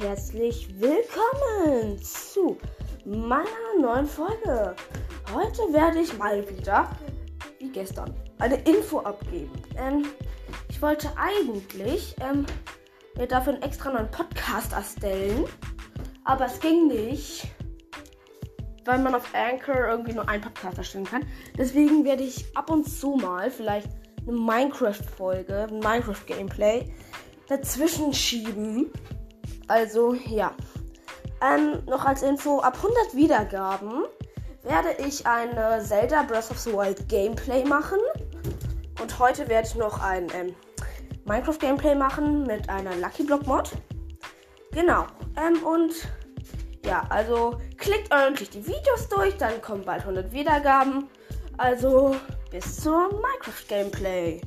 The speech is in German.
herzlich willkommen zu meiner neuen Folge. Heute werde ich mal wieder, wie gestern, eine Info abgeben. Ähm, ich wollte eigentlich ähm, mir dafür einen extra neuen Podcast erstellen, aber es ging nicht, weil man auf Anchor irgendwie nur einen Podcast erstellen kann. Deswegen werde ich ab und zu mal vielleicht eine Minecraft-Folge, ein Minecraft-Gameplay dazwischen schieben. Also ja. Ähm, noch als Info, ab 100 Wiedergaben werde ich eine Zelda Breath of the Wild Gameplay machen. Und heute werde ich noch ein ähm, Minecraft Gameplay machen mit einer Lucky Block Mod. Genau. Ähm, und ja, also klickt ordentlich die Videos durch, dann kommen bald 100 Wiedergaben. Also bis zum Minecraft Gameplay.